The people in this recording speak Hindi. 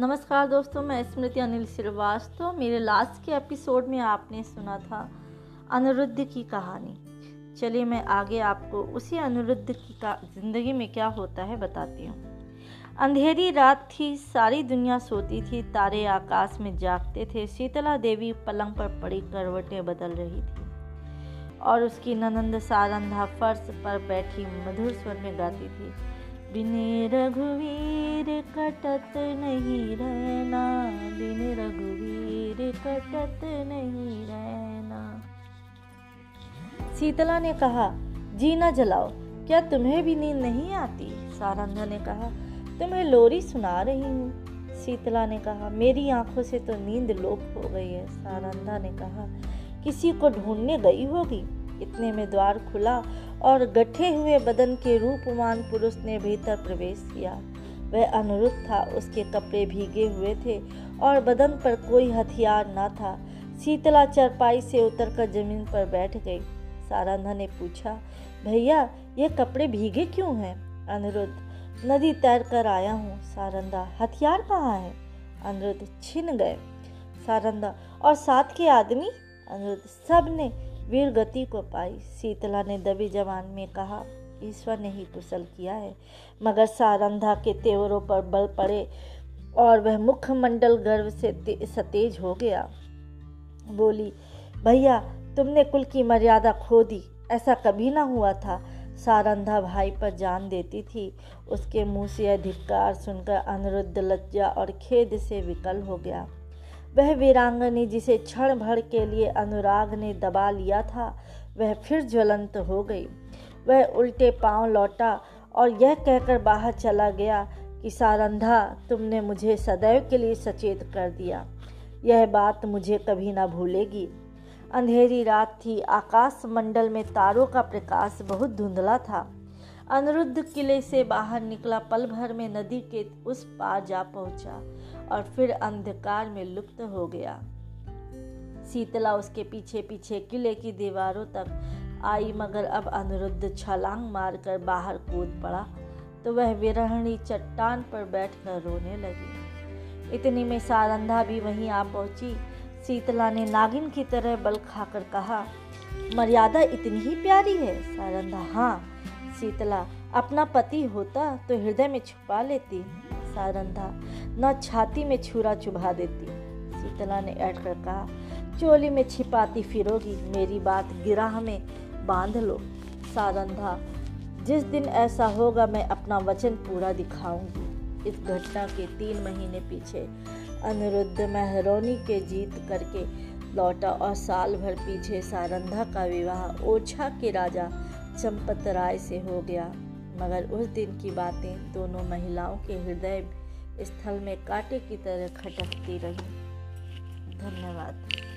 नमस्कार दोस्तों, मैं स्मृति अनिल श्रीवास्तव। मेरे लास्ट के एपिसोड में आपने सुना था अनिरुद्ध की कहानी। चलिए मैं आगे आपको उसी अनिरुद्ध की का ज़िंदगी में क्या होता है बताती हूँ। अंधेरी रात थी, सारी दुनिया सोती थी, तारे आकाश में जागते थे, शीतला देवी पलंग पर पड़ी करवटें बदल रही थी। और उसकी ननंद सारंधा फर्श पर बैठी मधुर स्वर में गाती थी बिने रघुवीर कटत नहीं रहना, बिन रघुवीर कटत नहीं रहना। शीतला ने कहा, जी न जलाओ, क्या तुम्हें भी नींद नहीं आती? सारंधा ने कहा, तुम्हें लोरी सुना रही हूँ। शीतला ने कहा, मेरी आँखों से तो नींद लोप हो गई है। सारंधा ने कहा, किसी को ढूँढने गई होगी? इतने में द्वार खुला और गठे हुए बदन के रूपवान पुरुष ने भीतर प्रवेश किया। वह अनुरुद्ध था, उसके कपड़े भीगे हुए थे और बदन पर कोई हथियार न था। शीतला चरपाई से उतरकर ज़मीन पर बैठ गई। सारंधा ने पूछा, भैया, ये कपड़े भीगे क्यों हैं? अनिरुद्ध, नदी तैर कर आया हूँ। सारंदा, हथियार कहाँ है? अनिरुद्ध छिन गए। सारंदा, और साथ के आदमी? अनिरुद्ध, सबने वीर गति को पाई। शीतला ने दबी जवान में कहा, ईश्वर ने ही कुशल किया है। मगर सारंधा के तेवरों पर बल पड़े और वह मुखमंडल गर्व से सतेज हो गया। बोली, भैया, तुमने कुल की मर्यादा खो दी। ऐसा कभी ना हुआ था। सारंधा भाई पर जान देती थी। उसके मुँह से अधिकार सुनकर अनिरुद्ध लज्जा और खेद से विकल हो गया। वह वीरांगनी जिसे क्षण भर के लिए अनुराग ने दबा लिया था, वह फिर ज्वलंत हो गई। वह उल्टे पाँव लौटा और यह कहकर बाहर चला गया कि, सारंधा, तुमने मुझे सदैव के लिए सचेत कर दिया। यह बात मुझे कभी ना भूलेगी। अंधेरी रात थी। आकाश मंडल में तारों का प्रकाश बहुत धुंधला था। अनिरुद्ध किले से बाहर निकला पल भर में नदी के उस पार जा पहुँचा। और फिर अंधकार में लुप्त हो गया। शीतला उसके पीछे पीछे किले की दीवारों तक आई, मगर अब अनिरुद्ध छलांग मारकर बाहर कूद पड़ा तो वह विरहणी चट्टान पर बैठकर रोने लगी। इतनी में सारंधा भी वहीं आ पहुँची। शीतला ने नागिन की तरह बल खाकर कहा, मर्यादा इतनी ही प्यारी है? सारंधा हाँ शीतला, अपना पति होता तो हृदय में छुपा लेती। सारंधा न छाती में छुरा चुभा देती। शीतला ने ऐड कर कहा, चोली में छिपाती फिरोगी, मेरी बात गिराह में बाँध लो। सारंधा, जिस दिन ऐसा होगा मैं अपना वचन पूरा दिखाऊँगी। इस घटना के तीन महीने पीछे अनिरुद्ध मेहरोनी के जीत करके लौटा और साल भर पीछे सारंधा का विवाह ओछा के राजा चंपत राय से हो गया। मगर उस दिन की बातें दोनों महिलाओं के हृदय स्थल में कांटे की तरह खटकती रही। धन्यवाद।